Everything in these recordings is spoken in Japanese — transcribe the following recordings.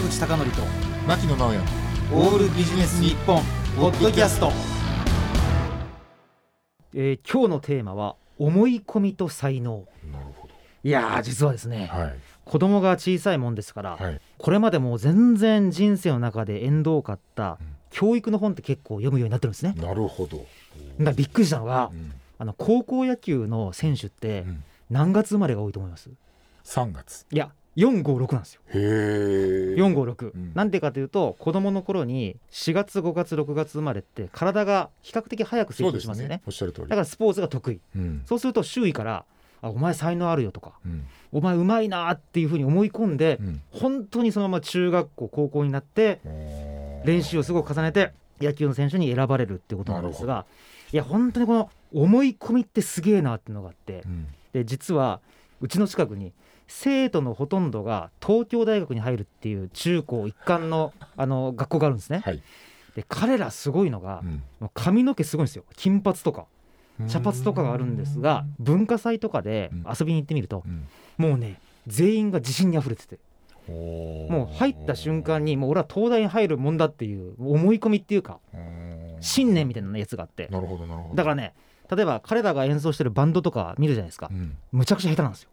坂口孝則と牧野直哉。オールビジネス日本ポッドキャスト。えー今日のテーマは思い込みと才能。なるほいやー実はですね、どはい。子供が小さいもんですから、はい。これまでも全然人生の中で縁遠かったうん。教育の本って結構読むようになってるんですね。なるほど。だびっくりしたのが、うん。あの高校野球の選手ってうん。何月生まれが多いと思います？3月。いや456なんですよ。へえ456、うん。なんでかというと子供の頃に4月5月6月生まれって体が比較的早く成そうです長しますよね。ね。おっしゃる通り。だからスポーツが得意。うん。そうすると周囲から「あお前才能あるよ」とかうん「お前うまいな」っていうふうに思い込んで、うん。本当にそのまま中学校高校になって練習をすごく重ねて野球の選手に選ばれるっていうことなんですがいや本当にこの思い込みってすげえなっていうのがあって。うん。で実はうちの近くに生徒のほとんどが東京大学に入るっていう中高一貫のあの学校があるんですね。はい。で彼らすごいのがうん。髪の毛すごいんですよ。金髪とか茶髪とかがあるんですが文化祭とかでうん。遊びに行ってみるとうん。もうね全員が自信にあふれててもう入った瞬間にもう俺は東大に入るもんだっていう思い込みっていうかうん信念みたいなやつがあって。なるほどなるほど。だからね例えば彼らが演奏してるバンドとか見るじゃないですか。うん。むちゃくちゃ下手なんですよ。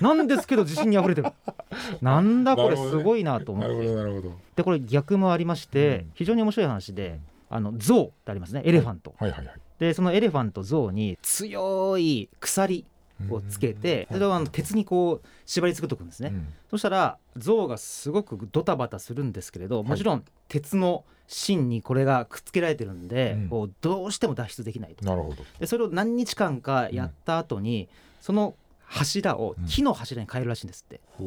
なんですけど自信にあふれてる。なんだこれすごいなと思って。どなるほど。でこれ逆もありましてうん。非常に面白い話であの象ってありますね。エレファント。はいはいはい。でそのエレファント象に強い鎖をつけてそれをあの鉄にこう縛り付けとくんですね、うん。そしたら象がすごくドタバタするんですけれどもちろん鉄の芯にこれがくっつけられてるんで、うん。こうどうしても脱出できないとなるほど。でそれを何日間かやった後に、その柱を木の柱に変えるらしいんですって、ほ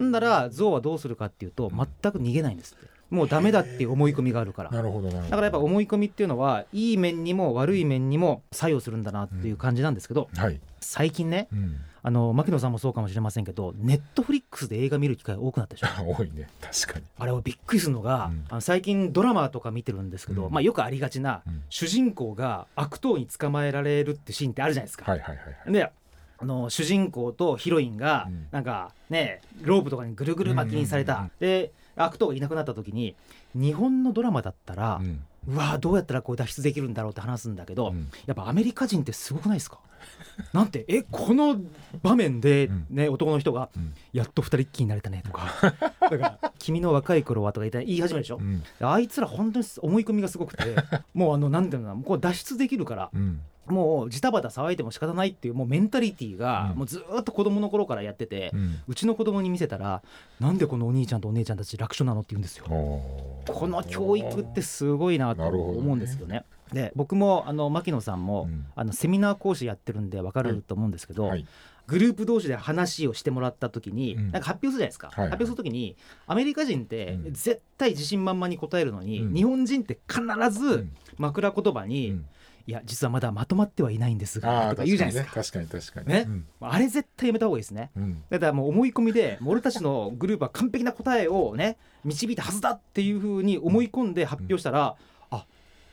んなら象はどうするかっていうと全く逃げないんですってもうダメだっていう思い込みがあるから。なるほどなるほど。だからやっぱ思い込みっていうのはいい面にも悪い面にも作用するんだなっていう感じなんですけど、はい。最近ねうん。あの牧野さんもそうかもしれませんけどネットフリックスで映画見る機会多くなったでしょ。多いね。確かに。あれをびっくりするのが、うん。あの最近ドラマとか見てるんですけど、うん。まあ、よくありがちな、うん。主人公が悪党に捕まえられるってシーンってあるじゃないですか。はいはいはいはい。であの主人公とヒロインがうん。なんかねロープとかにぐるぐる巻きにされた、うんうんうん。で悪党がいなくなった時に日本のドラマだったら、うん。うわどうやったらこう脱出できるんだろうって話すんだけど、うん。やっぱアメリカ人ってすごくないですか？なんてえこの場面でうん。ね、男の人がうん「やっと二人っきりになれたね」とか「だから君の若い頃は」とか言ったら言い始めるでしょ、うん。あいつら本当に思い込みがすごくてもうあのなんていうのかなこう脱出できるからうんもうジタバタ騒いでも仕方ないっていうもうメンタリティーがうん。もうずーっと子供の頃からやってて、ううんちの子供に見せたらなんでこのお兄ちゃんとお姉ちゃんたち楽勝なのって言うんですよ。この教育ってすごいなと思うんですよね。で僕もあの牧野さんも、うん。あのセミナー講師やってるんで分かると思うんですけど、はい。グループ同士で話をしてもらった時に、うん。なんか発表するじゃないですか、はいはい。発表する時にアメリカ人ってうん。絶対自信満々に答えるのに、うん。日本人って必うずん。枕言葉に、うんいや実はまだまとまってはいないんですがとか言うじゃないですか。確かに確かに。ね。うん。あれ絶対やめた方がいいですね。うん。だからもう思い込みで俺たちのグループは完璧な答えをね導いたはずだっていうふうに思い込んで発表したら、あ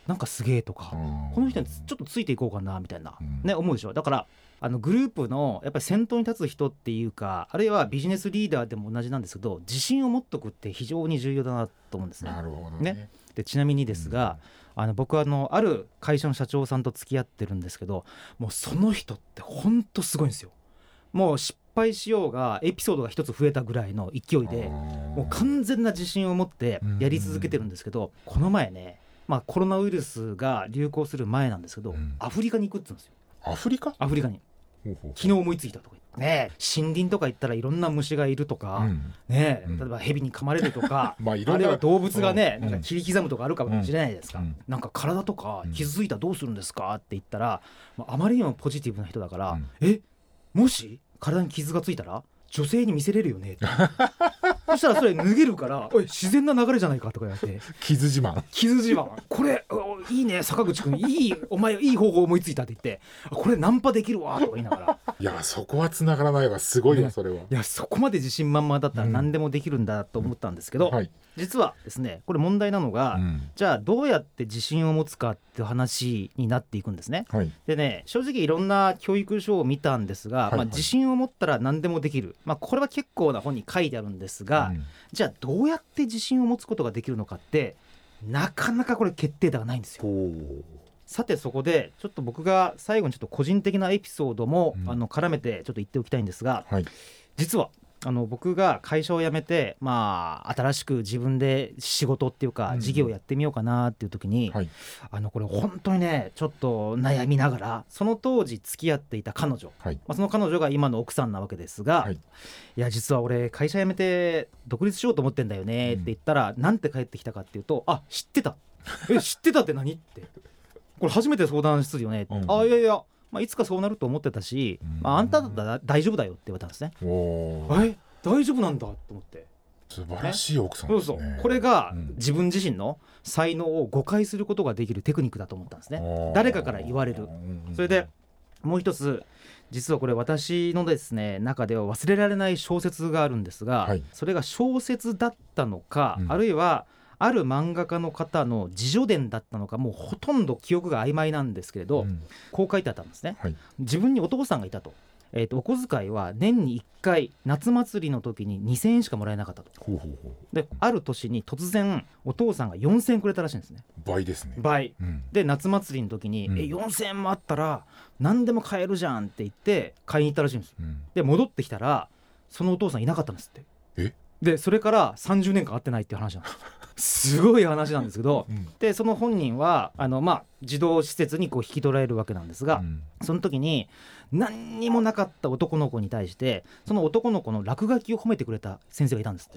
なんかすげえとか、この人にちょっとついていこうかなみたいな、うん。ね思うでしょ。だからあのグループのやっぱり先頭に立つ人っていうかあるいはビジネスリーダーでも同じなんですけど自信を持っとくって非常に重要だなと思うんですね。なるほどね。ね。でちなみにですが、あの僕はあのある会社の社長さんと付き合ってるんですけどもうその人ってほんとすごいんですよ。もう失敗しようがエピソードが一つ増えたぐらいの勢いでももう完全な自信を持ってやり続けてるんですけどこの前ね、まあ、コロナウイルスが流行する前なんですけど、うん。アフリカに行くって言うんですよ。アフリカ？アフリカに昨日思いついたとかねえ森林とか行ったらいろんな虫がいるとか、うん。ね例えば蛇に噛まれるとか。まああるいは動物がね、うん。なんか切り刻むとかあるかもしれないですか、うん。なんか体とかうん。傷ついたらどうするんですかって言ったら、まああまりにもポジティブな人だから、うん。えもし体に傷がついたら女性に見せれるよねって そしたらそれ脱げるから「おい。自然な流れじゃないか」とか言われて。傷自慢「傷自慢。これおいいね坂口君。いいお前いい方法思いついた」って言って「これナンパできるわ」とか言いながら。いやそこは繋がらないわ。すごいわね。それはいやそこまで自信満々だったらうん。何でもできるんだと思ったんですけど、はい。実はですねこれ問題なのが、うん。じゃあどうやって自信を持つかって話になっていくんですね。はい。でね正直いろんな教育書を見たんですが、はいはい。まあ、自信を持ったら何でもできる。まあ、これは結構な本に書いてあるんですが、うんじゃあどうやって自信を持つことができるのかってなかなかこれ決定打がないんですよ。ほさてそこでちょっと僕が最後にちょっと個人的なエピソードも、うん。あの絡めてちょっと言っておきたいんですがうはい。実はあの僕が会社を辞めてまあ新しく自分で仕事っていうかうん。事業をやってみようかなっていう時に、はい。あのこれ本当にねちょっと悩みながらその当時付き合っていた彼女、はい。まあ、その彼女が今の奥さんなわけですが、はい。い、や実は俺会社辞めて独立しようと思ってんだよねって言ったら、なんて返ってきたかっていうと「あ知ってた。え知ってたって何?」って「これ初めて相談するよね」うん。あいやいや、まあ、いつかそうなると思ってたし、うん。まあ、あんただったら大丈夫だよ」って言われたんですね。え？大丈夫なんだと思って。素晴らしい奥さんそうですね。そうこれがうん。自分自身の才能を誤解することができるテクニックだと思ったんですね。誰かから言われる。うん。それでもう一つ実はこれ私のですね中では忘れられない小説があるんですが、はい。それが小説だったのか、うん。あるいはある漫画家の方の自叙伝だったのかもうほとんど記憶が曖昧なんですけれど、うん。こう書いてあったんですね。はい。自分にお父さんがいたと,、えーとお小遣いは年に1回夏祭りの時に2,000円しかもらえなかったと。ほうほうほである年に突然お父さんが4,000円くれたらしいんですね。う倍ですね。倍。うん。で夏祭りの時に「うん。え4,000円もあったら何でも買えるじゃん」って言って買いに行ったらしいんです。うん。で戻ってきたらそのお父さんいなかったんですって。え？でそれから30年間会ってないっていう話なんですすごい話なんですけどうん。でその本人はあの、まあ、児童施設にこう引き取られるわけなんですが、うん。その時に何にもなかった男の子に対してその男の子の落書きを褒めてくれた先生がいたんです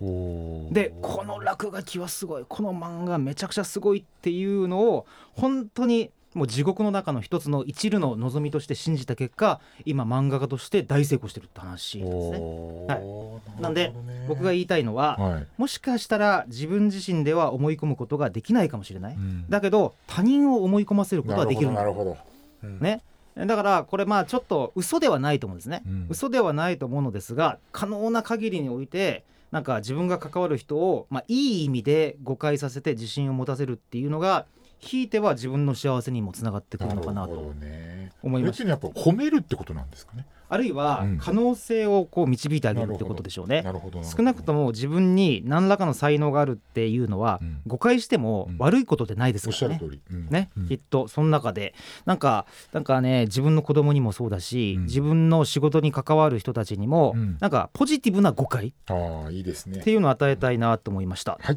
でこの落書きはすごいこの漫画めちゃくちゃすごいっていうのを本当にもう地獄の中の一つの一縷の望みとして信じた結果今漫画家として大成功してるって話なんですね。おはい。ーなんでね。僕が言いたいのは、はい。もしかしたら自分自身では思い込むことができないかもしれない、うん。だけど他人を思い込ませることはできるんだなる。ほどなるほど。うん。ね。だからこれまあちょっと嘘ではないと思うんですね、うん。嘘ではないと思うのですが可能な限りにおいてなんか自分が関わる人を、まあ、いい意味で誤解させて自信を持たせるっていうのがひいては自分の幸せにもつながってくるのかなと思いました別にやっぱ褒めるってことなんですかね。あるいはうん。可能性をこう導いてあげるってことでしょうね。少なくともも自分に何らかの才能があるっていうのは、うん。誤解してもうん。悪いことでないですからね。しゃる通り。うん。ね、うん。きっと。その中で。なんかなんかね自分の子供にもそうだし、うん。自分の仕事に関わる人たちにも、うん。なんかポジティブな誤解ああいいですね。っていうのを与えたいなと思いました、はい